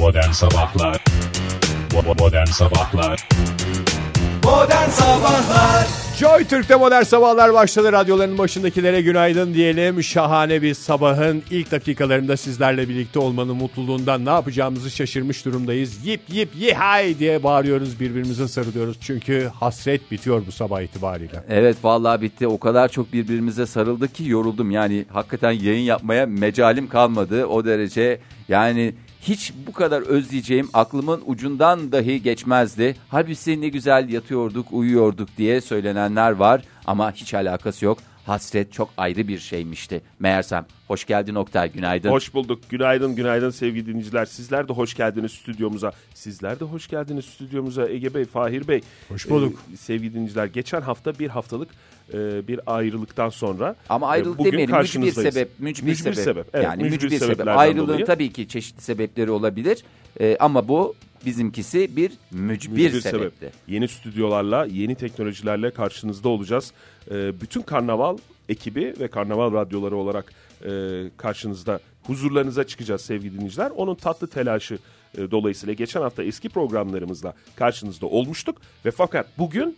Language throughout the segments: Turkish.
Modern Sabahlar Modern Sabahlar Modern Sabahlar Joy Türk'te modern sabahlar başladı. Radyoların başındakilere günaydın diyelim. Şahane bir sabahın ilk dakikalarında sizlerle birlikte olmanın mutluluğundan ne yapacağımızı şaşırmış durumdayız. Yip yip yihay diye bağırıyoruz birbirimize sarılıyoruz. Çünkü hasret bitiyor bu sabah itibariyle. Evet vallahi bitti. O kadar çok birbirimize sarıldık ki yoruldum. Yani hakikaten yayın yapmaya mecalim kalmadı. O derece yani hiç bu kadar özleyeceğim aklımın ucundan dahi geçmezdi. Halbuki ne güzel yatıyorduk, uyuyorduk diye söylenenler var ama hiç alakası yok. Hasret çok ayrı bir şeymişti. Meğersem hoş geldin Oktay günaydın. Hoş bulduk. Günaydın, günaydın sevgili dinleyiciler. Sizler de hoş geldiniz stüdyomuza. Sizler de hoş geldiniz stüdyomuza Ege Bey, Fahir Bey. Hoş bulduk. Ee, sevgili dinleyiciler, geçen hafta bir haftalık e, bir ayrılıktan sonra Ama e, ayrılık bugün demeyelim. Mücbir sebep. Mücbir, Mücbir sebep. sebep, evet, yani mücbir mücbir sebep. Ayrılığın dolayı. tabii ki çeşitli sebepleri olabilir. Ee, ama bu bizimkisi bir mücbir, Bir sebepti. sebep. Yeni stüdyolarla, yeni teknolojilerle karşınızda olacağız. Ee, bütün karnaval ekibi ve karnaval radyoları olarak e, karşınızda huzurlarınıza çıkacağız sevgili dinleyiciler. Onun tatlı telaşı e, dolayısıyla geçen hafta eski programlarımızda karşınızda olmuştuk ve fakat bugün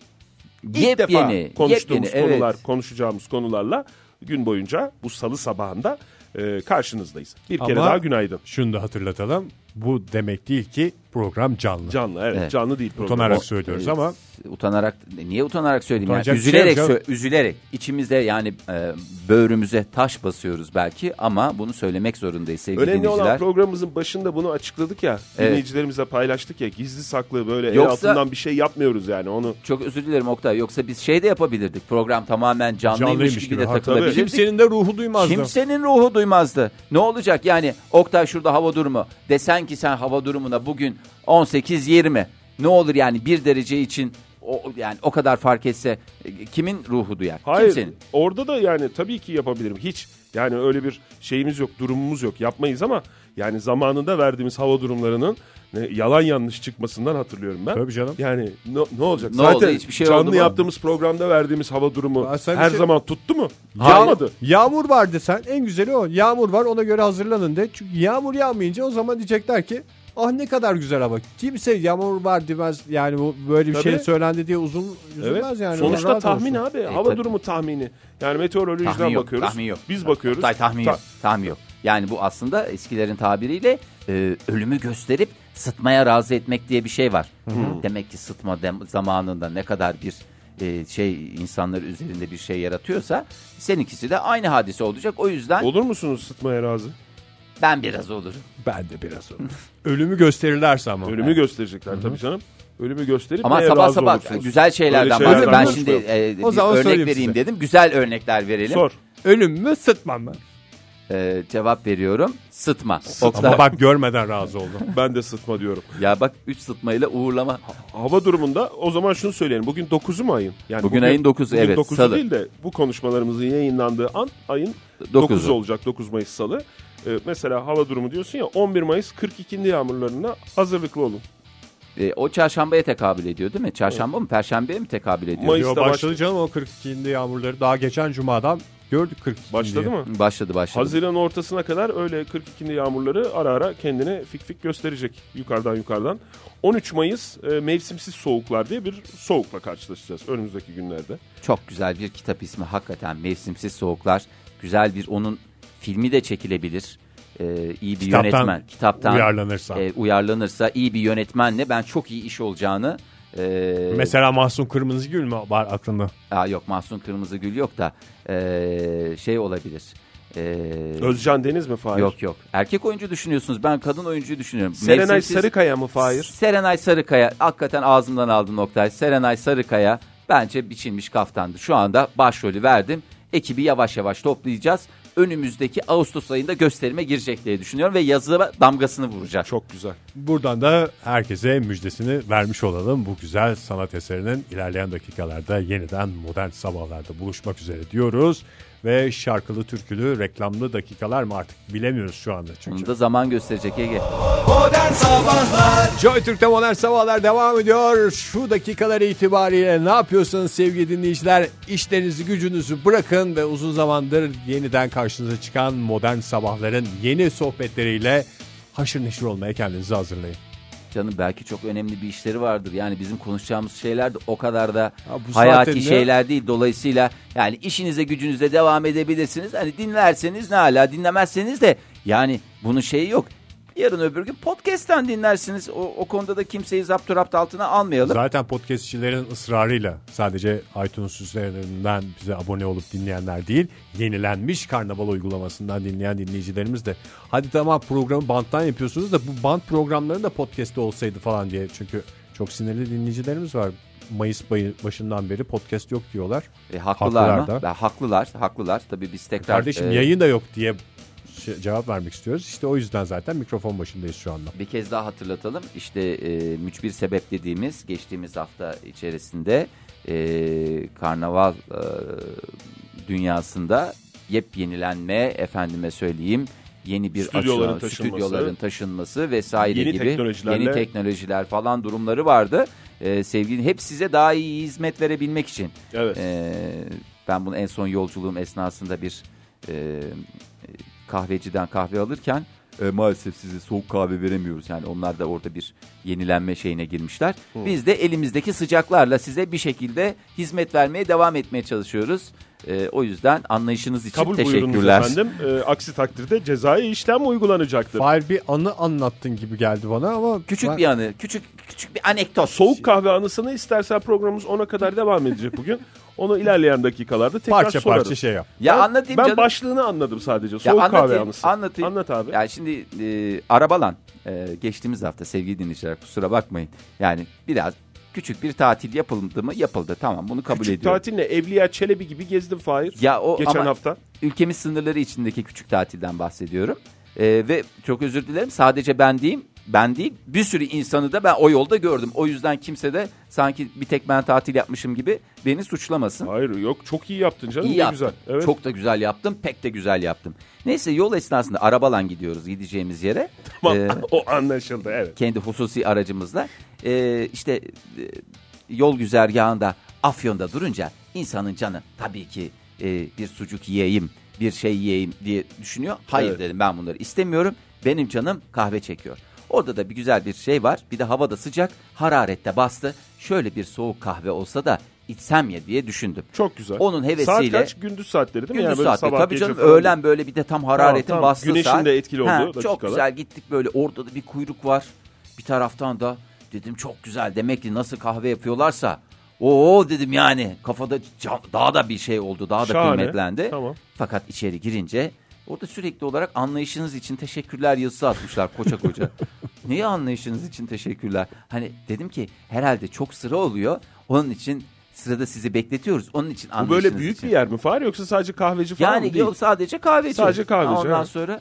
ilk Yepyeni, defa konuştuğumuz yepyeni, evet. konular, konuşacağımız konularla gün boyunca bu salı sabahında e, karşınızdayız. Bir kere Ama- daha günaydın. Şunu da hatırlatalım. Bu demek değil ki program canlı. Canlı evet, Evet. canlı değil program. Utanarak O- söylüyoruz Evet, ama utanarak niye utanarak söyleyeyim yani Utanacak bir şey üzülerek canım. sö- üzülerek içimizde yani e, böğrümüze taş basıyoruz belki ama bunu söylemek zorundayız sevgili Önemli olan dinleyiciler. programımızın başında bunu açıkladık ya. Evet. Dinleyicilerimize paylaştık ya. Gizli saklı böyle el Yoksa- altından bir şey yapmıyoruz yani onu. Çok özür dilerim Oktay yoksa biz şey de yapabilirdik program tamamen canlıymış, Canlıymış gibi, gibi. de takılabilirdik. kimsenin de ruhu duymazdı. Kimsenin ruhu duymazdı. Ne olacak yani Oktay şurada hava durumu. Desen ki sen hava durumuna bugün 18-20. Ne olur yani bir derece için o, yani o kadar fark etse e, kimin ruhu duyar? Hayır Kimsenin. orada da yani tabii ki yapabilirim. Hiç yani öyle bir şeyimiz yok durumumuz yok yapmayız ama yani zamanında verdiğimiz hava durumlarının ne, yalan yanlış çıkmasından hatırlıyorum ben. Tabii canım. Yani ne, ne olacak? Ne Zaten oldu? Hiçbir şey canlı mu? yaptığımız programda verdiğimiz hava durumu her şey- zaman tuttu mu? Ya- Olmadı. Yağmur var desen en güzeli o. Yağmur var ona göre hazırlanın de. Çünkü yağmur yağmayınca o zaman diyecekler ki ah ne kadar güzel hava. Kimse yağmur var demez. Yani bu böyle bir Tabii. şey söylendi diye uzun Evet. üzülmez yani. Sonuçta Rahat tahmin olsun. abi. Hava tabii. durumu tahmini. Yani meteorolojiden Tahmin yok, bakıyoruz. tahmin yok. Biz bakıyoruz. Oktay tahmin Ta- yok. Tahmin yok. Yani bu aslında eskilerin tabiriyle e, ölümü gösterip sıtmaya razı etmek diye bir şey var. Demek ki sıtma dem- zamanında ne kadar bir e, şey insanlar üzerinde bir şey yaratıyorsa seninkisi de aynı hadise olacak. O yüzden Olur musunuz sıtmaya razı? Ben biraz olurum. Ben de biraz olur. Ölümü gösterirlerse ama. Ölümü gösterecekler tabii canım. Ölümü gösterip Ama neye sabah razı sabah olursunuz? güzel şeylerden Öyle şeylerden bahsediyorum. Ben şimdi e, O bir zaman örnek vereyim size. dedim. Güzel örnekler verelim. Sor. Ölüm mü sıtmam mı? E, cevap veriyorum. Sıtma. Oktay- Ama bak görmeden razı oldum. Ben de sıtma diyorum. Ya bak 3 sıtmayla uğurlama. Hava durumunda o zaman şunu söyleyelim. Bugün 9'u mu ayın? Yani Bugün ayın 9'u, bugün evet, 9'u salı. değil de bu konuşmalarımızın yayınlandığı an ayın 9'u. 9'u olacak. 9 Mayıs Salı. Ee, mesela hava durumu diyorsun ya 11 Mayıs 42. yağmurlarına hazırlıklı olun. E, o çarşambaya tekabül ediyor değil mi? Çarşamba mı? Perşembeye mi tekabül ediyor? Mayıs- Yo, Mayıs'ta başladı başladı. canım o 42'inde yağmurları. Daha geçen cumadan gördük 42. Başladı mı? Başladı başladı. Haziran ortasına kadar öyle 42. yağmurları ara ara kendine fik fik gösterecek yukarıdan yukarıdan. 13 Mayıs e, mevsimsiz soğuklar diye bir soğukla karşılaşacağız önümüzdeki günlerde. Çok güzel bir kitap ismi hakikaten Mevsimsiz Soğuklar. Güzel bir onun filmi de çekilebilir. E, iyi bir Kitaptan yönetmen. Kitaptan uyarlanırsa. e, uyarlanırsa iyi bir yönetmenle ben çok iyi iş olacağını e, Mesela Mahsun Kırmızıgül mü var aklında? Aa, yok Mahsun Kırmızıgül yok da e, şey olabilir. E, Özcan Deniz mi Fahir? Yok yok. Erkek oyuncu düşünüyorsunuz. Ben kadın oyuncu düşünüyorum. Serenay Mevsimsiz- Sarıkaya mı Fahir? Serenay Sarıkaya. Hakikaten ağzımdan aldım noktayı. Serenay Sarıkaya bence biçilmiş kaftandı. Şu anda başrolü verdim. Ekibi yavaş yavaş toplayacağız. Önümüzdeki Ağustos ayında gösterime girecek diye düşünüyorum ve yazıya damgasını vuracak. Çok güzel. Buradan da herkese müjdesini vermiş olalım. Bu güzel sanat eserinin ilerleyen dakikalarda yeniden modern sabahlarda buluşmak üzere diyoruz. Ve şarkılı, türkülü, reklamlı dakikalar mı artık bilemiyoruz şu anda çünkü. Bunu da zaman gösterecek Ege. Modern Sabahlar Joy Türk'te modern sabahlar devam ediyor. Şu dakikalar itibariyle ne yapıyorsanız sevgili dinleyiciler işlerinizi gücünüzü bırakın ve uzun zamandır yeniden karşınıza çıkan modern sabahların yeni sohbetleriyle haşır neşir olmaya kendinizi hazırlayın. Canım belki çok önemli bir işleri vardır. Yani bizim konuşacağımız şeyler de o kadar da Ha, hayati şeyler değil. Dolayısıyla yani işinize gücünüze devam edebilirsiniz. Hani dinlerseniz ne hala dinlemezseniz de yani bunun şeyi yok. Yarın öbür gün podcast'ten dinlersiniz. O, o konuda da kimseyi zapturapt altına almayalım. Zaten podcastçilerin ısrarıyla sadece iTunes üzerinden bize abone olup dinleyenler değil, yenilenmiş karnaval uygulamasından dinleyen dinleyicilerimiz de hadi tamam programı banttan yapıyorsunuz da bu bant programları da podcast'te olsaydı falan diye. Çünkü çok sinirli dinleyicilerimiz var. Mayıs başından beri podcast yok diyorlar. E, haklılar, Haklılar mı? da. Ben, haklılar, haklılar. Tabii biz tekrar... Kardeşim e, yayın da yok diye şey- cevap vermek istiyoruz. İşte o yüzden zaten mikrofon başındayız şu anda. Bir kez daha hatırlatalım. İşte e, mücbir sebep dediğimiz geçtiğimiz hafta içerisinde e, karnaval e, dünyasında yepyenilenme efendime söyleyeyim yeni bir Stüdyoların açılan- taşınması. stüdyoların taşınması vesaire Yeni gibi teknolojilerle- yeni teknolojiler falan durumları vardı. E, sevgili hep size daha iyi hizmet verebilmek için. Evet. E, ben bunu en son yolculuğum esnasında bir e, kahveciden kahve alırken e, maalesef size soğuk kahve veremiyoruz. Yani onlar da orada bir yenilenme şeyine girmişler. Biz de elimizdeki sıcaklarla size bir şekilde hizmet vermeye devam etmeye çalışıyoruz. E, o yüzden anlayışınız için Kabul buyurunuz teşekkürler. efendim. Ee, aksi takdirde cezai işlem uygulanacaktır. Fahir bir anı anlattın gibi geldi bana ama Küçük ben- bir anı, küçük küçük bir anekdot. Soğuk kahve anısını istersen programımız ona kadar devam edecek bugün. Onu ilerleyen dakikalarda tekrar parça sorarız. parça şey yap. Ya ben, anlatayım ben canım. başlığını anladım sadece. Ya Soğuk kahve anlatayım, anısı. anlatayım. Anlat abi. Yani şimdi e, arabalan e, geçtiğimiz hafta sevgili dinleyiciler kusura bakmayın. Yani biraz küçük bir tatil yapıldı mı? Yapıldı. Tamam bunu kabul Küçük ediyorum. tatiline Evliya Çelebi gibi gezdim Fahir. Ya o Geçen ama hafta. ülkemiz sınırları içindeki küçük tatilden bahsediyorum. E, ve çok özür dilerim sadece ben diyeyim ben değil bir sürü insanı da ben o yolda gördüm. O yüzden kimse de sanki bir tek ben tatil yapmışım gibi beni suçlamasın. Hayır yok çok iyi yaptın canım. İyi yaptım. güzel. Evet. Çok da güzel yaptım. Pek de güzel yaptım. Neyse yol esnasında arabalan gidiyoruz gideceğimiz yere. Tamam, Ee, o anlaşıldı evet. kendi hususi aracımızla. Ee, işte e, yol güzergahında Afyon'da durunca insanın canı tabii ki e, bir sucuk yiyeyim, bir şey yiyeyim diye düşünüyor. Hayır Evet. dedim ben bunları istemiyorum. Benim canım kahve çekiyor. Orada da bir güzel bir şey var. Bir de hava da sıcak. Hararette bastı. Şöyle bir soğuk kahve olsa da içsem ya diye düşündüm. Çok güzel. Onun Saat hevesiyle- kaç? Gündüz saatleri değil mi? Gündüz Yani böyle saatleri sabah, tabii canım falan öğlen böyle bir de tam hararetin tamam. bastığı Güneşin saat. de etkili olduğu Ha, dakikalar. Çok güzel gittik böyle orada da bir kuyruk var. Bir taraftan da dedim çok güzel demek ki nasıl kahve yapıyorlarsa. Oo dedim yani kafada daha da bir şey oldu daha da Şahane. kıymetlendi. Tamam. Fakat içeri girince orada sürekli olarak anlayışınız için teşekkürler yazısı atmışlar koça koca. Niye anlayışınız için teşekkürler? Hani dedim ki herhalde çok sıra oluyor onun için sırada sizi bekletiyoruz. Onun için Bu anlayışınız böyle büyük için. bir yer mi Fahir yoksa sadece kahveci falan Yani mı değil? yok sadece kahveci. Sadece kahveci, Ondan evet. sonra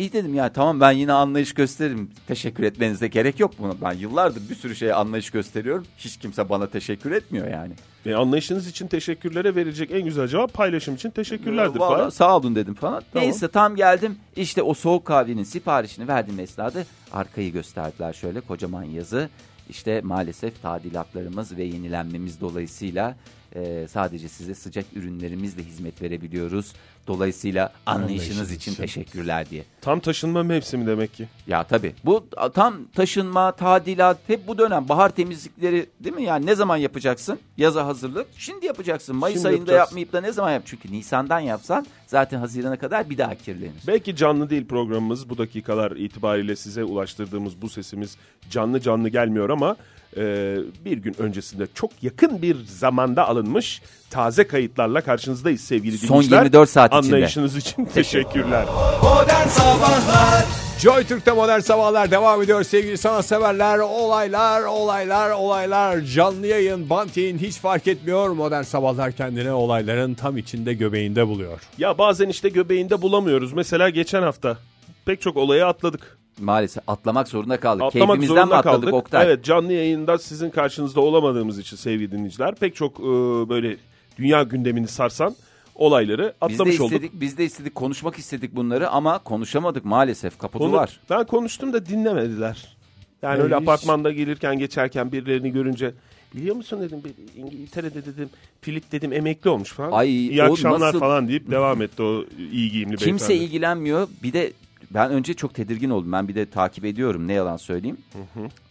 iyi dedim ya tamam ben yine anlayış gösteririm. Teşekkür etmenize gerek yok buna. Ben yıllardır bir sürü şeye anlayış gösteriyorum. Hiç kimse bana teşekkür etmiyor yani. E, anlayışınız için teşekkürlere verecek en güzel cevap paylaşım için teşekkürlerdir Vallahi Fahir. sağ olun dedim falan. Tamam. Neyse tam geldim. İşte o soğuk kahvenin siparişini verdiğim esnada arkayı gösterdiler şöyle kocaman yazı. İşte maalesef tadilatlarımız ve yenilenmemiz dolayısıyla e, sadece size sıcak ürünlerimizle hizmet verebiliyoruz. Dolayısıyla anlayışınız Anlayışınız için için. teşekkürler diye. Tam taşınma mevsimi demek ki. Ya tabii. Bu tam taşınma, tadilat hep bu dönem. Bahar temizlikleri değil mi? Yani ne zaman yapacaksın? Yaza hazırlık. Şimdi yapacaksın. Mayıs Şimdi ayında yapacaksın. yapmayıp da ne zaman yap? Çünkü Nisan'dan yapsan zaten Haziran'a kadar bir daha kirlenir. Belki canlı değil programımız bu dakikalar itibariyle size ulaştırdığımız bu sesimiz canlı canlı gelmiyor ama e, bir gün öncesinde çok yakın bir zamanda alınmış taze kayıtlarla karşınızdayız sevgili Son dinleyiciler. 24 saat içinde. Anlayışınız için teşekkürler. Modern Sabahlar Joy Türk'te modern sabahlar devam ediyor sevgili sanatseverler. Olaylar, olaylar, olaylar. Canlı yayın, bant yayın hiç fark etmiyor. Modern sabahlar kendini olayların tam içinde göbeğinde buluyor. Ya bazen işte göbeğinde bulamıyoruz. Mesela geçen hafta pek çok olayı atladık. Maalesef atlamak zorunda kaldık. Atlamak Keyfimizden zorunda mi atladık kaldık. Oktay? Evet canlı yayında sizin karşınızda olamadığımız için sevgili dinleyiciler pek çok e, böyle dünya gündemini sarsan olayları Biz de atlamış olduk. istedik, biz de istedik, konuşmak istedik bunları ama konuşamadık maalesef. Konu- Kapadılar. ben konuştum da dinlemediler. Yani Ya öyle hiç- apartmanda gelirken geçerken birilerini görünce biliyor musun dedim bir İngiltere'de dedim Filip dedim emekli olmuş falan. Ay, İyi akşamlar nasıl- falan deyip devam etti o iyi giyimli Kimse beyefendi. ilgilenmiyor. Bir de ben önce çok tedirgin oldum. Ben bir de takip ediyorum ne yalan söyleyeyim.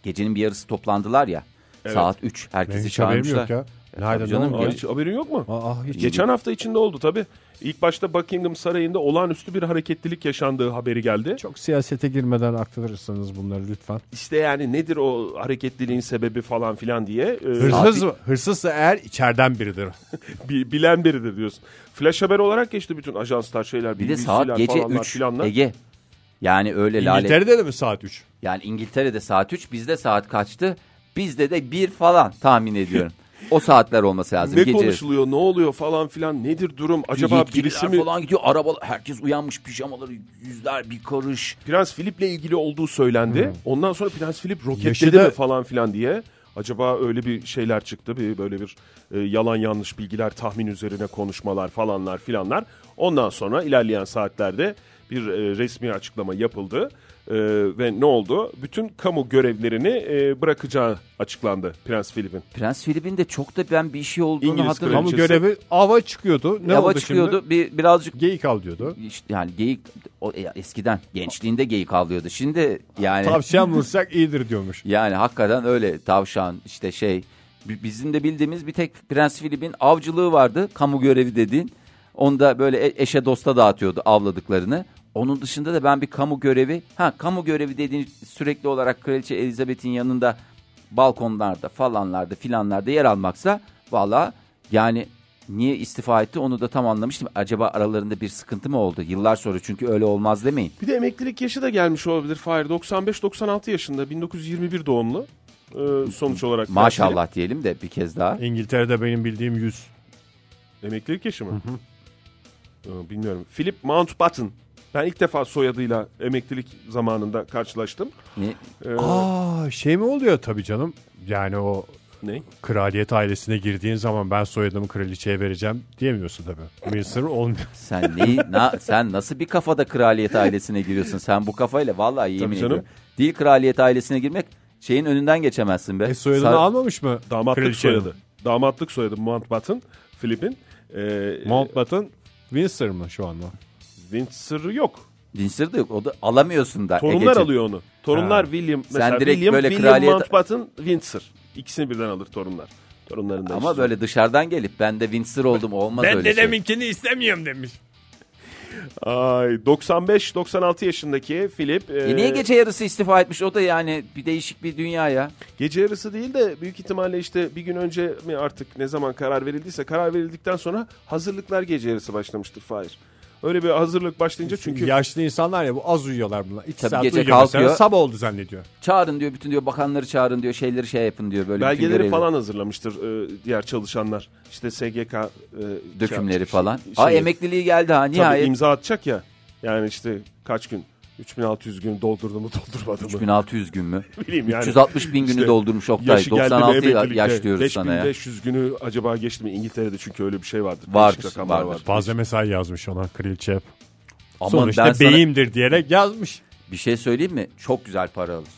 Gecenin bir yarısı toplandılar ya. Saat 3 Benim herkesi hiç haberim çağırmışlar. yok ya. E, canım ya. Hiç haberin yok mu? Aa, hiç Geçen hafta içinde oldu tabii. İlk başta Buckingham Sarayı'nda olağanüstü bir hareketlilik yaşandığı haberi geldi. Çok siyasete girmeden aktarırsanız bunları lütfen. İşte yani nedir o hareketliliğin sebebi falan filan diye e, Hırsız mı? Hırsızsa eğer içeriden biridir. bi- bilen biridir diyorsun. Flash haber olarak geçti bütün ajanslar şeyler. Bir de saat gece falanlar 3 filanlar. Ege. Yani öyle lale. İngiltere'de de mi saat 3? Yani İngiltere'de saat 3 bizde saat kaçtı? Bizde de 1 falan tahmin ediyorum. o saatler olması lazım. Ne Gece konuşuluyor, ne oluyor falan filan, nedir durum? Acaba yetkililer birisi mi falan gidiyor arabalar herkes uyanmış pijamaları yüzler bir karış. Prens Philip'le ilgili olduğu söylendi. Ondan sonra Prens Philip roketledi Yaşı da- mi falan filan diye. Acaba öyle bir şeyler çıktı. Bir böyle bir e, yalan yanlış bilgiler, tahmin üzerine konuşmalar falanlar filanlar. Ondan sonra ilerleyen saatlerde bir e, resmi açıklama yapıldı. E, ve ne oldu? Bütün kamu görevlerini e, bırakacağı açıklandı Prens Philip'in. Prens Philip'in de çok da ben bir şey olduğunu İngiliz hatırlamıyorum. Kamu görevi ava çıkıyordu. Ne Hava oldu çıkıyordu şimdi? bir birazcık Geyik al diyordu. işte yani geyik o, e, eskiden gençliğinde geyik avlıyordu. Şimdi yani Tavşan vursak iyidir diyormuş. yani hakikaten öyle tavşan işte şey bi- bizim de bildiğimiz bir tek Prens Philip'in avcılığı vardı. Kamu görevi dediğin. Onda böyle e- eşe dosta dağıtıyordu avladıklarını. Onun dışında da ben bir kamu görevi, ha kamu görevi dediğin sürekli olarak Kraliçe Elizabeth'in yanında balkonlarda falanlarda filanlarda yer almaksa valla yani niye istifa etti onu da tam anlamıştım. Acaba aralarında bir sıkıntı mı oldu? Yıllar sonra çünkü öyle olmaz demeyin. Bir de emeklilik yaşı da gelmiş olabilir Fahir. 95-96 yaşında 1921 doğumlu. E, sonuç olarak. Maşallah diyelim de bir kez daha. İngiltere'de benim bildiğim 100. Philip. Emeklilik yaşı mı? E, bilmiyorum. Philip Mountbatten. Ben ilk defa soyadıyla emeklilik zamanında karşılaştım. Ne? E, Aa şey mi oluyor tabii canım? Yani o ne? kraliyet ailesine girdiğin zaman ben soyadımı kraliçeye vereceğim diyemiyorsun tabii. Windsor olmuyor. Sen neyi, na, sen nasıl bir kafada kraliyet ailesine giriyorsun? Sen bu kafayla vallahi yemin ediyorum. Değil kraliyet ailesine girmek şeyin önünden geçemezsin be. E soyadını Sar- almamış mı? Damatlık kraliçenin? soyadı. Damatlık soyadı Mountbatten. Philip'in. E, Mountbatten Windsor mı şu anda? Windsor yok. Windsor da yok. O da alamıyorsun da. Torunlar Egeciğim. alıyor onu. Torunlar Ha. William. Sen Mesela direkt William, böyle William kraliyet- Mountbatten, Windsor. İkisini birden alır torunlar. Torunlarından Ama işte. böyle dışarıdan gelip ben de Windsor oldum olmaz öyle şey. istemiyorum demiş. Ay 95-96 yaşındaki Philip. E niye gece yarısı istifa etmiş? O da yani bir değişik bir dünya ya. Gece yarısı değil de büyük ihtimalle işte bir gün önce mi artık ne zaman karar verildiyse karar verildikten sonra hazırlıklar gece yarısı başlamıştır Fahir. Öyle bir hazırlık başlayınca çünkü Yaşlı insanlar ya bu az uyuyorlar bunlar. İki Tabii saat gece uyuyor mesela, kalkıyor. sabah oldu zannediyor. Çağırın diyor bütün diyor bakanları çağırın diyor şeyleri şey yapın diyor böyle. bütün belgeleri görevi- falan hazırlamıştır e, diğer çalışanlar. İşte SGK e, dökümleri şey- falan. şey- Aa emekliliği geldi ha Tabii nihayet. imza atacak ya. Yani işte kaç gün? 3600 gün doldurdu mu doldurmadı mı? 3600 gün mü? Bileyim yani. 360 bin günü İşte doldurmuş Oktay. Yaşı geldi mi 96 emeklilikte? yaş diyoruz sana ya. 5500 günü acaba geçti mi İngiltere'de çünkü öyle bir şey vardır. Vardır, rakamlar vardır. Fazla mesai yazmış ona kraliçe. Aman Sonuçta ben sana beyimdir diyerek yazmış. bir şey söyleyeyim mi? Çok güzel para alır.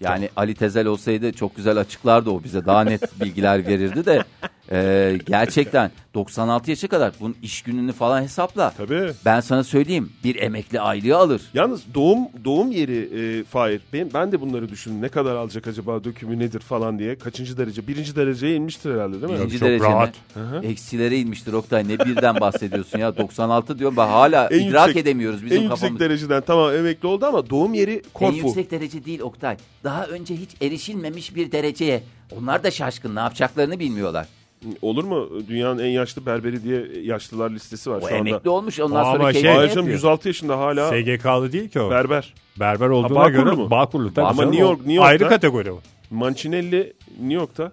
Yani Ali Tezel olsaydı çok güzel açıklardı o bize. Daha net bilgiler verirdi de e, gerçekten 96 yaşa kadar bunun iş gününü falan hesapla. Tabii. Ben sana söyleyeyim bir emekli aylığı alır. Yalnız doğum doğum yeri e, Fahir. Ben, ben de bunları düşündüm. Ne kadar alacak acaba dökümü nedir falan diye. Kaçıncı derece? Birinci dereceye inmiştir herhalde değil mi? Birinci çok derece rahat. mi? Eksilere inmiştir Oktay. Ne birden bahsediyorsun ya? 96 diyorum ben hala En idrak yüksek- edemiyoruz bizim en yüksek kafamız. dereceden tamam emekli oldu ama doğum yeri En Korfu. yüksek derece değil Oktay. Daha önce hiç erişilmemiş bir dereceye. Onlar da şaşkın ne yapacaklarını bilmiyorlar. Olur mu? Dünyanın en yaşlı berberi diye yaşlılar listesi var O şu anda. emekli olmuş ondan Ama sonra şey- keyfini Hayır canım, yapıyor. 106 yaşında hala SGK'lı değil ki o. berber. Berber olduğuna Bağkurlu göre mu? Bağkurlu. tabii Ama. New York- New York'ta- Ayrı kategori o. Mancinelli New York'ta.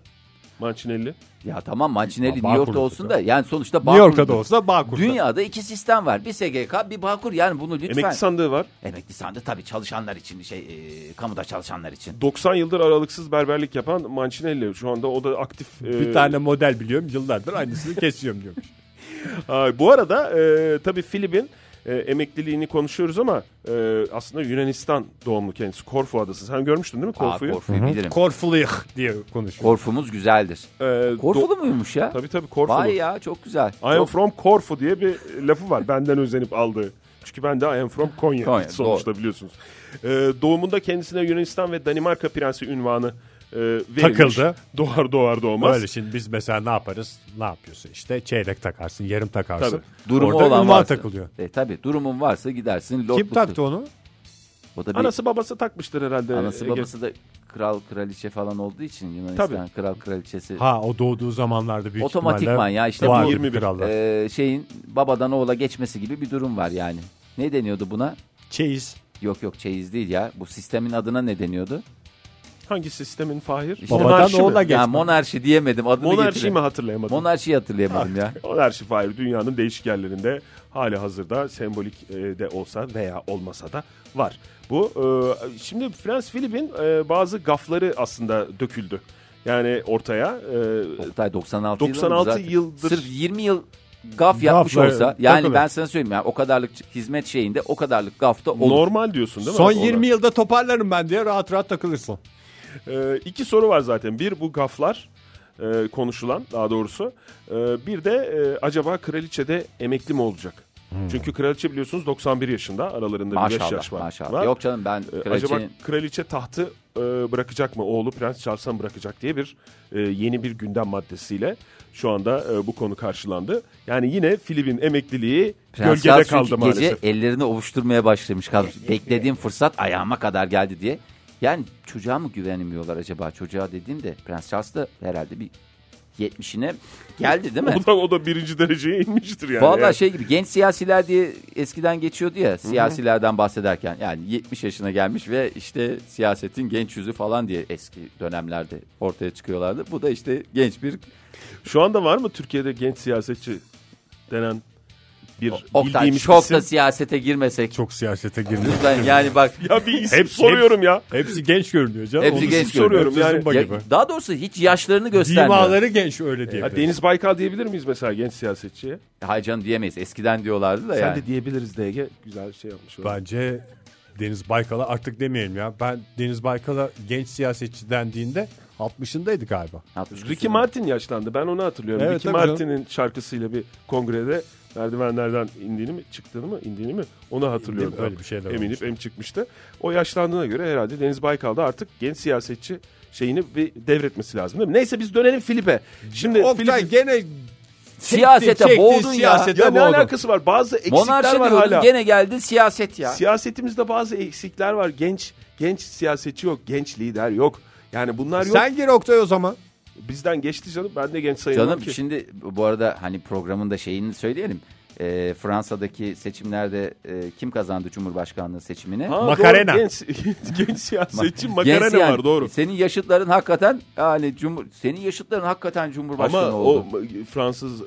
Mancinelli. Ya tamam Mancinelli New York'ta olsun da yani sonuçta New York'ta da Bağkur'da. olsa Bağkur'da. Dünyada iki sistem var. Bir SGK bir Bağkur yani bunu lütfen. Emekli sandığı var. Emekli sandığı tabii çalışanlar için şey e, kamuda çalışanlar için. 90 yıldır aralıksız berberlik yapan Mancinelli. Şu anda o da aktif. Bir e, tane model biliyorum yıllardır aynısını kesiyorum diyormuş. Ay, bu arada e, tabii Filip'in e, emekliliğini konuşuyoruz ama e, aslında Yunanistan doğumlu kendisi. Korfu adası. Sen görmüştün değil mi Aa, Korfu'yu? Korfu'yu bilirim. Korfuluyuk diye konuşuyor. Korfumuz güzeldir. E, do- Korfulu muymuş ya? Tabii tabii Korfulu. Vay ya çok güzel. I am Çok- from Korfu diye bir lafı var benden özenip aldığı. Çünkü ben de I am from Konya, Konya, sonuçta biliyorsunuz. Ee, doğumunda kendisine Yunanistan ve Danimarka prensi ünvanı e, verilmiş. Takıldı. Doğar doğar doğmaz. Öyle şimdi biz mesela ne yaparız? Ne yapıyorsun? İşte çeyrek takarsın, yarım takarsın. Tabii. Durumu Orada olan varsa. takılıyor. E, tabii durumun varsa gidersin. Kim lordluktur. taktı onu? O da bir, Anası babası takmıştır herhalde. anası Ege. babası da kral kraliçe falan olduğu için Yunanistan Tabii. kral kraliçesi. Ha o doğduğu zamanlarda büyük Otomatikman ya işte bu 21. krallar. Ee, şeyin babadan oğula geçmesi gibi bir durum var yani. Ne deniyordu buna? Çeyiz. Yok yok çeyiz değil ya. Bu sistemin adına ne deniyordu? Hangi sistemin Fahir? İşte Babadan Monarşi mi? oğula geçme. Ya monarşi diyemedim adını Monarşi getireyim. mi hatırlayamadım? Monarşiyi hatırlayamadım ya. Monarşi Fahir dünyanın değişik yerlerinde hali hazırda sembolik e, de olsa veya olmasa da var. Bu e, şimdi Prens Philip'in e, bazı gafları aslında döküldü. Yani ortaya Oktay 96, 96 yılı zaten. yıldır- Sırf 20 yıl gaf yapmış Gafla, olsa yani ben sana söyleyeyim ya o kadarlık hizmet şeyinde o kadarlık gafta olur. normal diyorsun değil mi? Son Ona? 20 yılda toparlarım ben diye rahat rahat takılırsın. E, iki soru var zaten. Bir bu gaflar e, konuşulan daha doğrusu. E, bir de e, acaba kraliçe de emekli mi olacak? Çünkü kraliçe biliyorsunuz 91 yaşında aralarında bir 5 maşallah yaş var. maşallah. var. Yok canım ben Ee, kraliçenin Acaba kraliçe tahtı e, bırakacak mı? Oğlu Prens Charles'a bırakacak diye bir e, yeni bir gündem maddesiyle şu anda e, bu konu karşılandı. Yani yine Filip'in emekliliği Prens gölgede Charles kaldı maalesef. gece ellerini ovuşturmaya başlamış. Beklediğim fırsat ayağıma kadar geldi diye. Yani çocuğa mı güvenmiyorlar acaba? Çocuğa dediğimde Prens Charles da herhalde bir 70'ine geldi değil mi? O da, o da birinci dereceye inmiştir yani. Vallahi Yani şey gibi genç siyasiler diye eskiden geçiyordu ya siyasilerden bahsederken. Yani 70 yaşına gelmiş ve işte siyasetin genç yüzü falan diye eski dönemlerde ortaya çıkıyorlardı. Bu da işte genç bir Şu anda var mı Türkiye'de genç siyasetçi denen bir Oktay bildiğimiz çok isim? da siyasete girmesek. Çok siyasete girdi. Lütfen yani bak Ya bir isim Hepsi- soruyorum ya. Hepsi genç görünüyor canım. Hepsi Onu genç soruyorum yani. Ya, daha doğrusu hiç yaşlarını göstermiyor. Dimaları genç öyle diye. ya Deniz Baykal diyebilir miyiz mesela genç siyasetçiye? Hayır canım diyemeyiz. Eskiden diyorlardı da Sen yani. de diyebiliriz DG. Güzel şey yapmış. Bence Deniz Baykal'a artık demeyelim ya. Ben Deniz Baykal'a genç siyasetçi dendiğinde 60'ındaydı galiba. Ricky Martin yaşlandı. Ben onu hatırlıyorum. Evet, Ricky Martin'in şarkısıyla bir kongrede merdivenlerden indiğini mi çıktığını mı indiğini mi onu hatırlıyorum. Öyle bir şeyler Eminim olmuştu. em çıkmıştı. O yaşlandığına göre herhalde Deniz Baykal da artık genç siyasetçi şeyini bir devretmesi lazım değil mi? Neyse biz dönelim Filip'e. Şimdi Oktay Filip- gene Siyasete çekti, boğdun ya. siyasete ya ne boğdu. alakası var? Bazı eksikler Monarşi var diyordun hala. gene geldi siyaset ya. Siyasetimizde bazı eksikler var. Genç genç siyasetçi yok, genç lider yok. Yani bunlar yok. Sen gir Oktay o zaman. Bizden geçti canım. Ben de genç sayılmam Canım ki. şimdi bu arada hani programın da şeyini söyleyelim. Ee, Fransa'daki seçimlerde e, kim kazandı Cumhurbaşkanlığı seçimini? Ha, Makarena. Doğru, genç, genç siyasetçi Genç makarena yani. var doğru. Senin yaşıtların hakikaten yani cumhur senin yaşıtların hakikaten Cumhurbaşkanı Ama oldu. o Fransız e,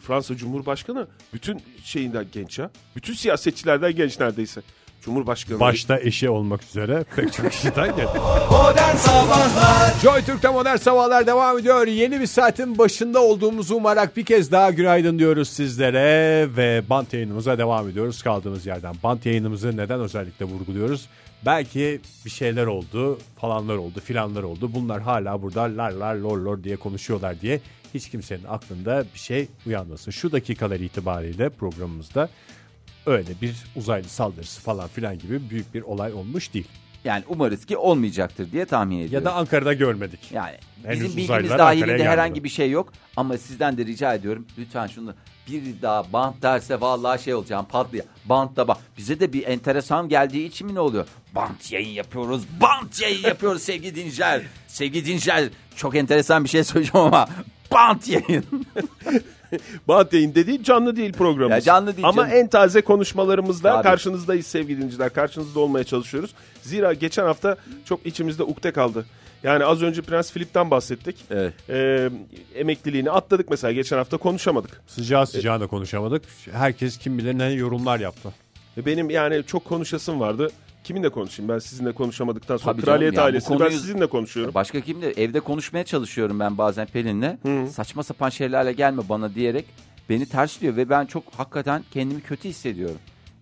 Fransa Cumhurbaşkanı bütün şeyinden genç ya. Bütün siyasetçilerden genç neredeyse. Cumhurbaşkanı. Başta eşi olmak üzere pek çok kişiden geldi. Modern Sabahlar Joy Türk'te modern sabahlar devam ediyor. Yeni bir saatin başında olduğumuzu umarak bir kez daha günaydın diyoruz sizlere ve bant yayınımıza devam ediyoruz kaldığımız yerden. Bant yayınımızı neden özellikle vurguluyoruz? Belki bir şeyler oldu, falanlar oldu, filanlar oldu. Bunlar hala burada lar lar lor lor diye konuşuyorlar diye hiç kimsenin aklında bir şey uyanmasın. Şu dakikalar itibariyle programımızda öyle bir uzaylı saldırısı falan filan gibi büyük bir olay olmuş değil. Yani umarız ki olmayacaktır diye tahmin ediyorum. Ya da Ankara'da görmedik. Yani Henüz bizim bilgimiz dahilinde herhangi bir şey yok. Ama sizden de rica ediyorum lütfen şunu bir daha bant derse vallahi şey olacağım patlıyor. Bant da bak. Bize de bir enteresan geldiği için mi ne oluyor? Bant yayın yapıyoruz. Bant yayın yapıyoruz sevgili dinleyiciler. Sevgili dinleyiciler çok enteresan bir şey söyleyeceğim ama bant yayın. Bant yayın dediği canlı değil programımız. Ya canlı değil Ama canım. en taze konuşmalarımızla Tabii. karşınızdayız sevgili dinleyiciler. Karşınızda olmaya çalışıyoruz. Zira geçen hafta çok içimizde ukde kaldı. Yani az önce Prens Philip'ten bahsettik. Evet. Ee, emekliliğini atladık mesela geçen hafta konuşamadık. Sıcağı sıcağına konuşamadık. Herkes kim bilir ne yorumlar yaptı. Ve Benim yani çok konuşasım vardı. Kiminle konuşayım ben sizinle konuşamadıktan sonra Tabii canım kraliyet bu ailesini ben konuyu- sizinle konuşuyorum. Başka kimle evde konuşmaya çalışıyorum ben bazen Pelin'le. Saçma sapan şeylerle gelme bana diyerek beni tersliyor ve ben çok hakikaten kendimi kötü hissediyorum.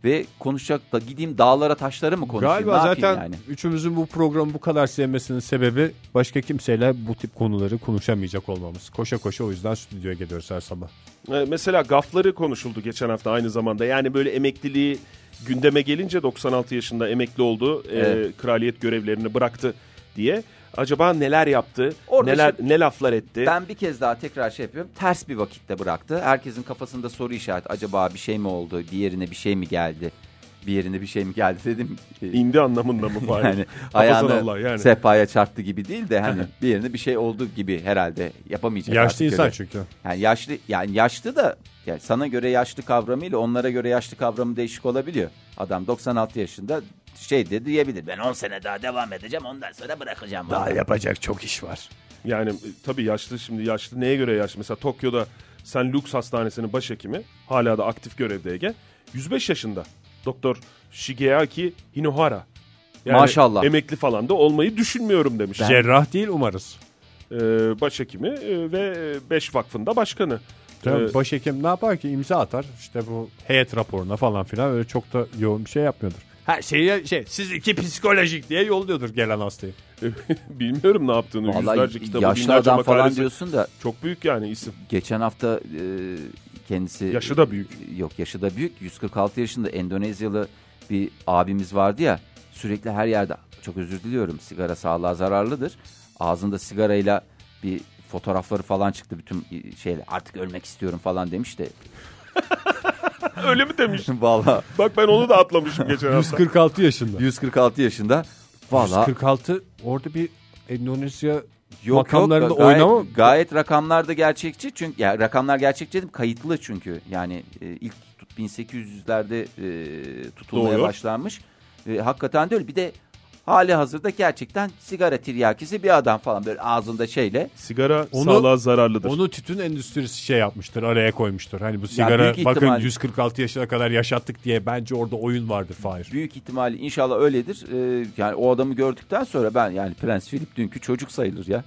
Ve konuşacak da gideyim dağlara taşlara mı konuşayım? Galiba ne yapayım zaten yani? üçümüzün bu programı bu kadar sevmesinin sebebi başka kimseyle bu tip konuları konuşamayacak olmamız. Koşa koşa o yüzden stüdyoya geliyoruz her sabah. Ee, Mesela gafları konuşuldu geçen hafta aynı zamanda. Yani böyle emekliliği gündeme gelince 96 yaşında emekli oldu. e, Evet. kraliyet görevlerini bıraktı diye. Acaba neler yaptı? Orada neler şimdi- ne laflar etti? Ben bir kez daha tekrar şey yapıyorum. Ters bir vakitte bıraktı. Herkesin kafasında soru işareti. Acaba bir şey mi oldu? Bir yerine bir şey mi geldi? Bir yerine bir şey mi geldi dedim. İndi anlamında mı Fahir? yani ayağını Allah yani. sehpaya çarptı gibi değil de hani bir yerine bir şey oldu gibi herhalde yapamayacak. Yaşlı artık insan göre. çünkü. Yani yaşlı yani yaşlı da yani sana göre yaşlı kavramıyla onlara göre yaşlı kavramı değişik olabiliyor. Adam 96 yaşında şey de diyebilir. Ben 10 sene daha devam edeceğim ondan sonra bırakacağım. Daha vallahi." yapacak çok iş var. Yani e, tabii yaşlı şimdi yaşlı neye göre yaşlı? Mesela Tokyo'da sen lüks hastanesinin başhekimi hala da aktif görevde Ege. 105 yaşında. Doktor Shigeaki Hinohara. Yani Maşallah. Emekli falan da olmayı düşünmüyorum demiş. Cerrah değil umarız. Ee, başhekimi e, ve 5 vakfında başkanı. Tabii Ee, başhekim ne yapar ki imza atar işte bu heyet raporuna falan filan öyle çok da yoğun bir şey yapmıyordur. Her şeyi şey siz iki psikolojik diye yolluyordur gelen hastayı. Bilmiyorum ne yaptığını. Vallahi Yüzlerce kitabı, yaşlı binlerce adam falan diyorsun da Çok büyük yani isim. geçen hafta e, kendisi Yaşı da büyük. Yok yaşı da büyük. 146 yaşında Endonezyalı bir abimiz vardı ya. Sürekli her yerde çok özür diliyorum. Sigara sağlığa zararlıdır. Ağzında sigarayla bir fotoğrafları falan çıktı bütün şeyler. Artık ölmek istiyorum falan demiş de. Öyle mi demiş? Valla Bak ben onu da atlamışım geçen hafta. 146 yaşında. 146 yaşında. Valla 146 orada bir Endonezya yok makamlarında yok gayet, oynama gayet rakamlar da gerçekçi. Çünkü ya rakamlar gerçekçi dedim kayıtlı çünkü. Yani e, ilk tut- 1800'lerde e, tutulmaya Doğuyor. başlanmış. E, hakikaten de öyle. Bir de hali hazırda gerçekten sigara tiryakisi bir adam falan böyle ağzında şeyle. Sigara Onu- sağlığa zararlıdır. onu tütün endüstrisi şey yapmıştır araya koymuştur. Hani bu sigara büyük bakın ihtimal- 146 yaşına kadar yaşattık diye bence orada oyun vardır Fahir. Büyük ihtimalle inşallah öyledir. E, yani o adamı gördükten sonra ben yani Prens Philip dünkü çocuk sayılır ya.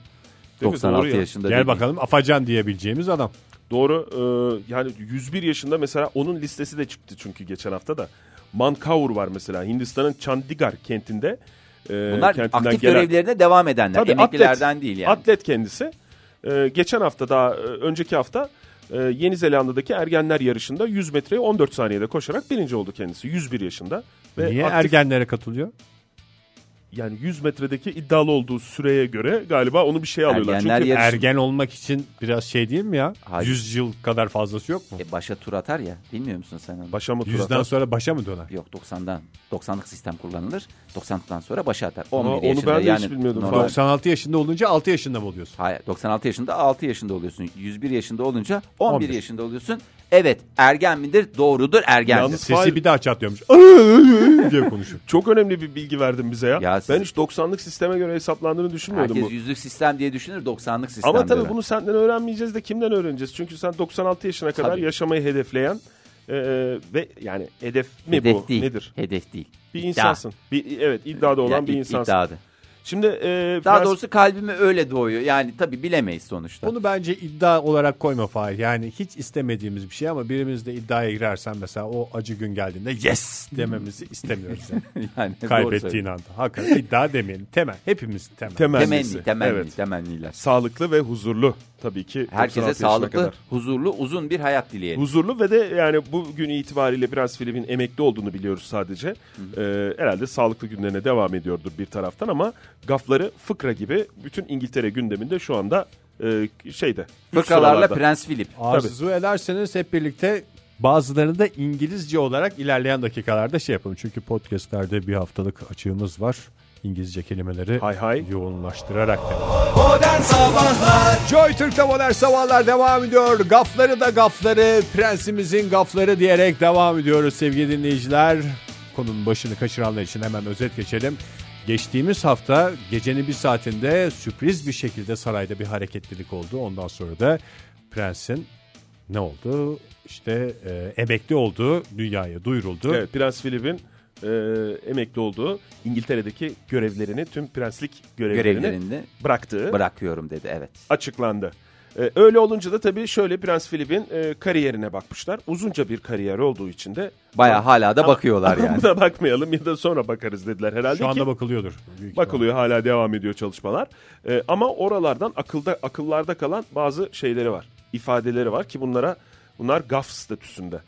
Değil mi? 96 Doğru ya. yaşında. Gel değil. bakalım afacan diyebileceğimiz adam. Doğru. Ee, yani 101 yaşında mesela onun listesi de çıktı çünkü geçen hafta da. Mankaur var mesela Hindistan'ın Chandigarh kentinde. E, Bunlar aktif gelen- görevlerine devam edenler. Tabii Emeklilerden atlet, değil yani. Atlet kendisi. Ee, geçen hafta daha e, önceki hafta e, Yeni Zelanda'daki ergenler yarışında 100 metreye 14 saniyede koşarak birinci oldu kendisi. 101 yaşında. Ve Niye aktif- ergenlere katılıyor? Yani 100 metredeki iddialı olduğu süreye göre galiba onu bir şey alıyorlar. Ergenler Çünkü yarışı- Ergen olmak için biraz şey değil mi ya? Hayır. 100 yıl kadar fazlası yok mu? E, başa tur atar ya. Bilmiyor musun sen onu? başa mı tur Yüzden atar? sonra başa mı döner? Yok 90'dan 90'lık sistem kullanılır. 90'dan sonra başa atar. Ama 11 onu yaşında ben de yani hiç bilmiyordum. normal- Fahir. 96 yaşında olunca 6 yaşında mı oluyorsun? Hayır 96 yaşında 6 yaşında oluyorsun. 101 yaşında olunca 11, 11. yaşında oluyorsun. Evet ergen midir? Doğrudur ergendir. Yalnız- Sesi bir daha çatlıyormuş. diye konuşuyor. Çok önemli bir bilgi verdin bize ya. Ya siz- ben hiç 90'lık sisteme göre hesaplandığını düşünmüyordum Herkes bu. yüzlük sistem diye düşünür 90'lık sistem. Ama tabii diyor. bunu senden öğrenmeyeceğiz de kimden öğreneceğiz? Çünkü sen 96 yaşına kadar Tabii. yaşamayı hedefleyen e, ve yani hedef mi hedef bu? değil. Nedir? Hedef değil. Bir İddia. insansın. Bir, evet iddiada olan Ya, bir insansın. iddiadı. Şimdi e, Daha Frans- doğrusu kalbime öyle doğuyor. Yani tabii bilemeyiz sonuçta. Onu bence iddia olarak koyma Fahir. Yani hiç istemediğimiz bir şey ama birimiz de iddiaya girersen mesela o acı gün geldiğinde yes dememizi istemiyoruz. Yani. yani doğru Kaybettiğin anda. Hakikaten iddia demeyelim. Temel. Hepimiz temel. temennisi. Temenni, temenni, Evet. temenniler. Sağlıklı ve huzurlu tabii ki. 96 Herkese sağlıklı, kadar. huzurlu, uzun bir hayat dileyelim. Huzurlu ve de yani bugün itibariyle Prens Philip'in emekli olduğunu biliyoruz sadece. Ee, herhalde sağlıklı günlerine devam ediyordur bir taraftan ama gafları fıkra gibi bütün İngiltere gündeminde şu anda e, şeyde. Fıkralarla. Prens Philip. Arzu ederseniz hep birlikte bazılarını da İngilizce olarak ilerleyen dakikalarda şey yapalım. Çünkü podcastlerde bir haftalık açığımız var. İngilizce kelimeleri Hay hay. yoğunlaştırarak. Modern Sabahlar Joy Türk'te modern sabahlar devam ediyor. Gafları da gafları, prensimizin gafları diyerek devam ediyoruz sevgili dinleyiciler. Konunun başını kaçıranlar için hemen özet geçelim. Geçtiğimiz hafta gecenin bir saatinde sürpriz bir şekilde sarayda bir hareketlilik oldu. Ondan sonra da prensin ne oldu? İşte e, emekli olduğu dünyaya duyuruldu. Evet, Prens Philip'in e, emekli olduğu İngiltere'deki görevlerini, tüm prenslik görevlerini Görevlerini bıraktığı bırakıyorum dedi evet. açıklandı. E, öyle olunca da tabii şöyle Prens Philip'in e, kariyerine bakmışlar. Uzunca bir kariyer olduğu için de Baya hala da bakıyorlar yani. Buna bakmayalım ya da sonra bakarız dediler herhalde Şu anda ki. bakılıyordur. büyük. Bakılıyor hala devam ediyor çalışmalar. E, ama oralardan akılda akıllarda kalan bazı şeyleri var. ifadeleri var ki bunlara bunlar gaf statüsünde.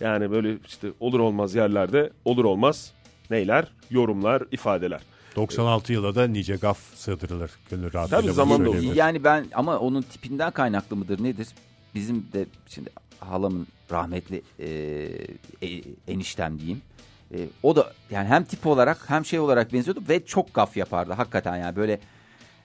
Yani böyle işte olur olmaz yerlerde olur olmaz neyler? Yorumlar, ifadeler. 96 yıla da nice gaf sığdırılır. Gönül rahatlığıyla Tabii zaman da. Yani ben ama onun tipinden kaynaklı mıdır nedir? Bizim de şimdi halamın rahmetli e, e, eniştem diyeyim. E, o da yani hem tip olarak hem şey olarak benziyordu ve çok gaf yapardı hakikaten yani böyle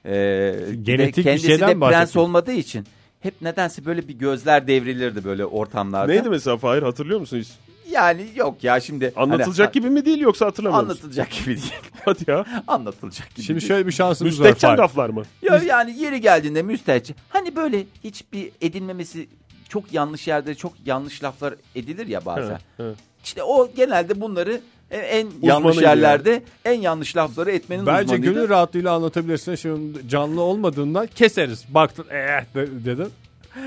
e, Genetik bir kendisi şeyden de prens olmadığı için hep nedense böyle bir gözler devrilirdi böyle ortamlarda. Neydi mesela Fahir hatırlıyor musun hiç? Yani yok ya şimdi Anlatılacak hani, gibi mi değil yoksa hatırlamıyor musun? anlatılacak gibi değil. Hadi ya. anlatılacak gibi Şimdi değil. şöyle bir şansımız var. Müstehcen gaflar mı? Ya yani yeri geldiğinde müstehcen. Hani böyle hiçbir edinmemesi çok yanlış yerde çok yanlış laflar edilir ya bazen. He, he. İşte o genelde bunları en- en yanlış yerlerde en yanlış lafları etmenin Bence uzmanıydı. gönül rahatlığıyla anlatabilirsin. Şimdi canlı olmadığından keseriz. Baktın eh de- dedin.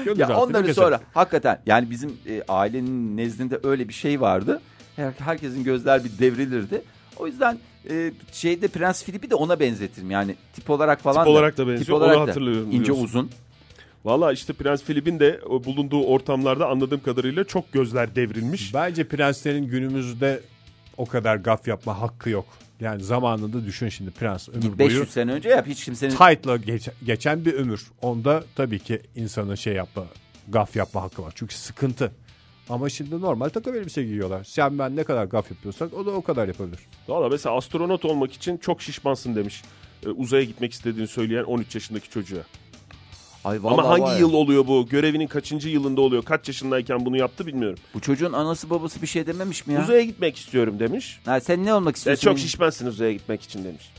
Gönül Ya onları keseriz. sonra hakikaten yani bizim e, ailenin nezdinde öyle bir şey vardı. Her- Herkesin gözler bir devrilirdi. O yüzden e, şeyde Prens Filip'i de ona benzetirim. Yani tip olarak falan Tip da- olarak da benziyor, onu da hatırlıyorum İnce diyorsun. uzun. Valla işte Prens Philip'in de bulunduğu ortamlarda anladığım kadarıyla çok gözler devrilmiş. Bence prenslerin günümüzde o kadar gaf yapma hakkı yok. Yani zamanında düşün şimdi prens ömür Git boyu 500 sene önce yap hiç kimsenin tight'la geç- geçen bir ömür. Onda tabii ki insanın şey yapma, gaf yapma hakkı var. Çünkü sıkıntı. Ama şimdi normal takım elbise giyiyorlar. Sen ben ne kadar gaf yapıyorsak o da o kadar yapabilir. Valla mesela astronot olmak için çok şişmansın demiş. Ee, uzaya gitmek istediğini söyleyen 13 yaşındaki çocuğa. Ay vallahi Ama hangi var ya. yıl oluyor bu? Görevinin kaçıncı yılında oluyor? Kaç yaşındayken bunu yaptı bilmiyorum. Bu çocuğun anası babası bir şey dememiş mi ya? Uzaya gitmek istiyorum demiş. Ha, sen ne olmak E, istiyorsun? çok şişmansın uzaya gitmek için demiş.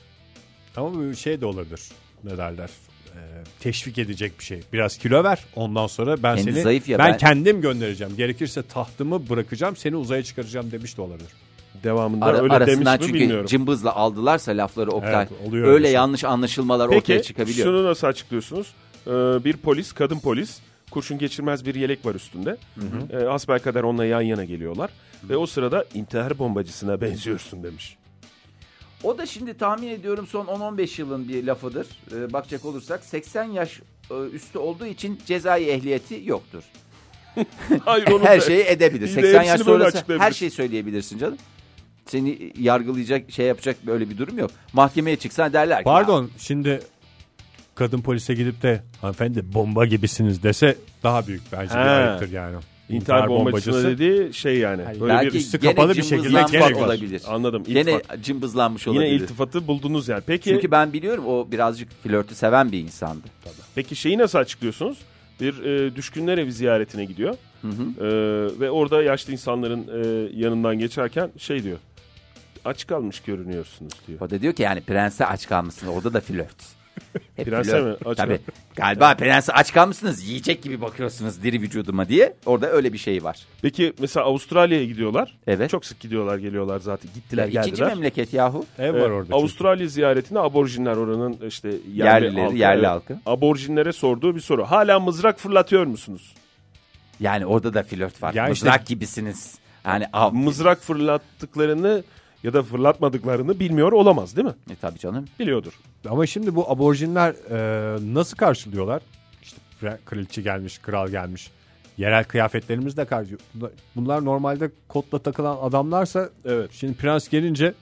Ama bir şey de olabilir. Ne derler? Ee, teşvik edecek bir şey. Biraz kilo ver. Ondan sonra ben Kendi seni zayıf ya, ben, ben- kendim göndereceğim. Gerekirse tahtımı bırakacağım. Seni uzaya çıkaracağım demiş de olabilir. Devamında Ara- öyle arasından demiş mi çünkü bilmiyorum. cımbızla aldılarsa lafları Oktay. Evet, oluyor öyle öyle şey. yanlış anlaşılmalar ortaya Peki çıkabiliyor. şunu nasıl açıklıyorsunuz? Ee, bir polis, kadın polis kurşun geçirmez bir yelek var üstünde. Ee, hasbelkader onunla yan yana geliyorlar. Ve o sırada intihar bombacısına benziyorsun demiş. O da şimdi tahmin ediyorum son 10-15 yılın bir lafıdır. Ee, bakacak olursak 80 yaş e, üstü olduğu için cezai ehliyeti yoktur. Hayır onu her şeyi edebilir. İyi de 80 yaş sonrası her şeyi söyleyebilirsin canım. Seni yargılayacak şey yapacak böyle bir durum yok. Mahkemeye çıksan derler ki Pardon şimdi kadın polise gidip de hanımefendi bomba gibisiniz dese daha büyük bence bir Ha. ayıptır yani. İntihar bombacısına dediği şey yani. Hayır, Böyle belki bir üstü gene kapalı bir şekilde cımbızlanmış gene olabilir. Anladım. Gene İltifat. cımbızlanmış Yine olabilir. iltifatı buldunuz yani. Peki Çünkü ben biliyorum o birazcık flörtü seven bir insandı. peki şeyi nasıl açıklıyorsunuz? Bir e, düşkünler evi ziyaretine gidiyor. Hı hı. E, ve orada yaşlı insanların e, yanından geçerken şey diyor. Aç kalmış görünüyorsunuz diyor. O da diyor ki yani prense aç kalmışsın. Orada da flört. Hep Prense flört. mi? Aç Tabii. mı? Galiba prense aç kalmışsınız. Yiyecek gibi bakıyorsunuz diri vücuduma diye. Orada öyle bir şey var. Peki mesela Avustralya'ya gidiyorlar. Evet. Çok sık gidiyorlar geliyorlar zaten. Gittiler Ya, ikinci geldiler. memleket yahu. Ev var orada. çünkü. Avustralya ziyaretinde aborjinler oranın işte yerli Yerlileri, halkı, yerli evet. halkı. Aborjinlere sorduğu bir soru. Hala mızrak fırlatıyor musunuz? Yani orada da flört var. Ya işte- Mızrak gibisiniz. Yani av. Mızrak fırlattıklarını ya da fırlatmadıklarını bilmiyor olamaz değil mi? E, tabii canım. Biliyordur. Ama şimdi bu aborjinler e, nasıl karşılıyorlar? İşte pre- kraliçe gelmiş, kral gelmiş. Yerel kıyafetlerimizle karşılıyor. Bunlar- normalde kotla takılan adamlarsa Evet. şimdi prens gelince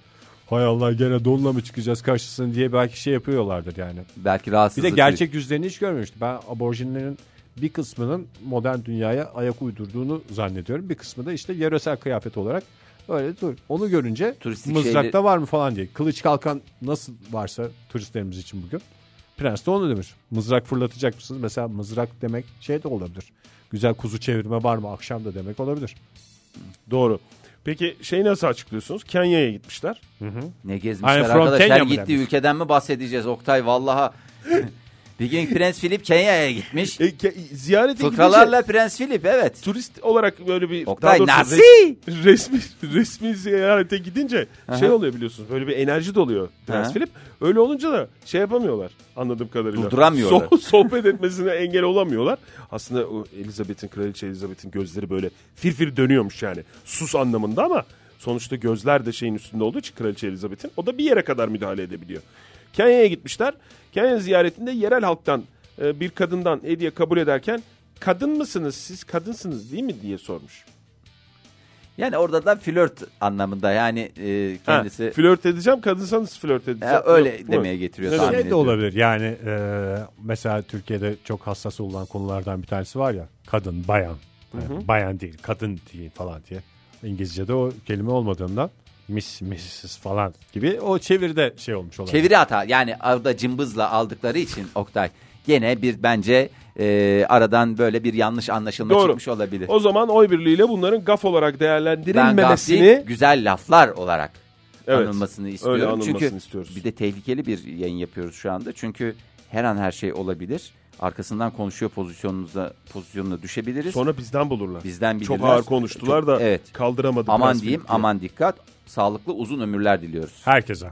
hay Allah gene donla mı çıkacağız karşısına diye belki şey yapıyorlardır yani. Belki Bir rahatsızlık. de gerçek yüzlerini hiç görmemiştim. Ben aborjinlerin bir kısmının modern dünyaya ayak uydurduğunu zannediyorum. Bir kısmı da işte yöresel kıyafet olarak öyle dur. Onu görünce Turistik mızrakta şeyleri- var mı falan diye. Kılıç kalkan nasıl varsa turistlerimiz için bugün. Prens de onu demiş. Mızrak fırlatacak mısınız? Mesela mızrak demek şey de olabilir. Güzel kuzu çevirme var mı akşam da demek olabilir. Doğru. Peki şey nasıl açıklıyorsunuz? Kenya'ya gitmişler. Ne gezmişler Aynen, from arkadaş. Kenya gittiği ülkeden mi bahsedeceğiz Oktay? Vallaha. bir gün Prens Philip Kenya'ya gitmiş. E, ke- ziyarete Fıkralarla gidince Prens Philip evet. turist olarak böyle bir Oktay daha doğrusu Nazi. res- resmi resmi ziyarete gidince şey oluyor biliyorsunuz. Böyle bir enerji doluyor Prens Aha. Philip. Öyle olunca da şey yapamıyorlar anladığım kadarıyla. Durduramıyorlar. So- sohbet etmesine engel olamıyorlar. Aslında Elizabeth'in kraliçe Elizabeth'in gözleri böyle firfir dönüyormuş yani. Sus anlamında ama sonuçta gözler de şeyin üstünde olduğu için kraliçe Elizabeth'in o da bir yere kadar müdahale edebiliyor. Kenya'ya gitmişler. Kenya ziyaretinde yerel halktan e, bir kadından hediye kabul ederken kadın mısınız siz kadınsınız değil mi diye sormuş. Yani orada da flört anlamında yani e, Ha, kendisi flört edeceğim kadınsanız flört edeceğim. e, öyle Yok demeye getiriyor Ne tahmin Şey de ediyorum. olabilir yani e, mesela Türkiye'de çok hassas olan konulardan bir tanesi var ya kadın bayan Yani bayan değil kadın değil falan diye İngilizce'de o kelime olmadığından miss mrs falan gibi o çeviride şey olmuş olabilir. Çeviri hata yani orada cımbızla aldıkları için Oktay gene bir bence e, aradan böyle bir yanlış anlaşılma Doğru. çıkmış olabilir. O zaman oy birliğiyle bunların gaf olarak ben değerlendirilmemesini gafli güzel laflar olarak Evet, anılmasını istiyorum. öyle anılmasını Çünkü istiyoruz. bir de tehlikeli bir yayın yapıyoruz şu anda. Çünkü her an her şey olabilir. Arkasından konuşuyor pozisyonunuza pozisyonuna düşebiliriz. sonra bizden bulurlar. Bizden bilirler. Çok ağır konuştular Çok- da evet. kaldıramadı. Aman diyeyim diye. aman dikkat. Sağlıklı uzun ömürler diliyoruz. Herkese.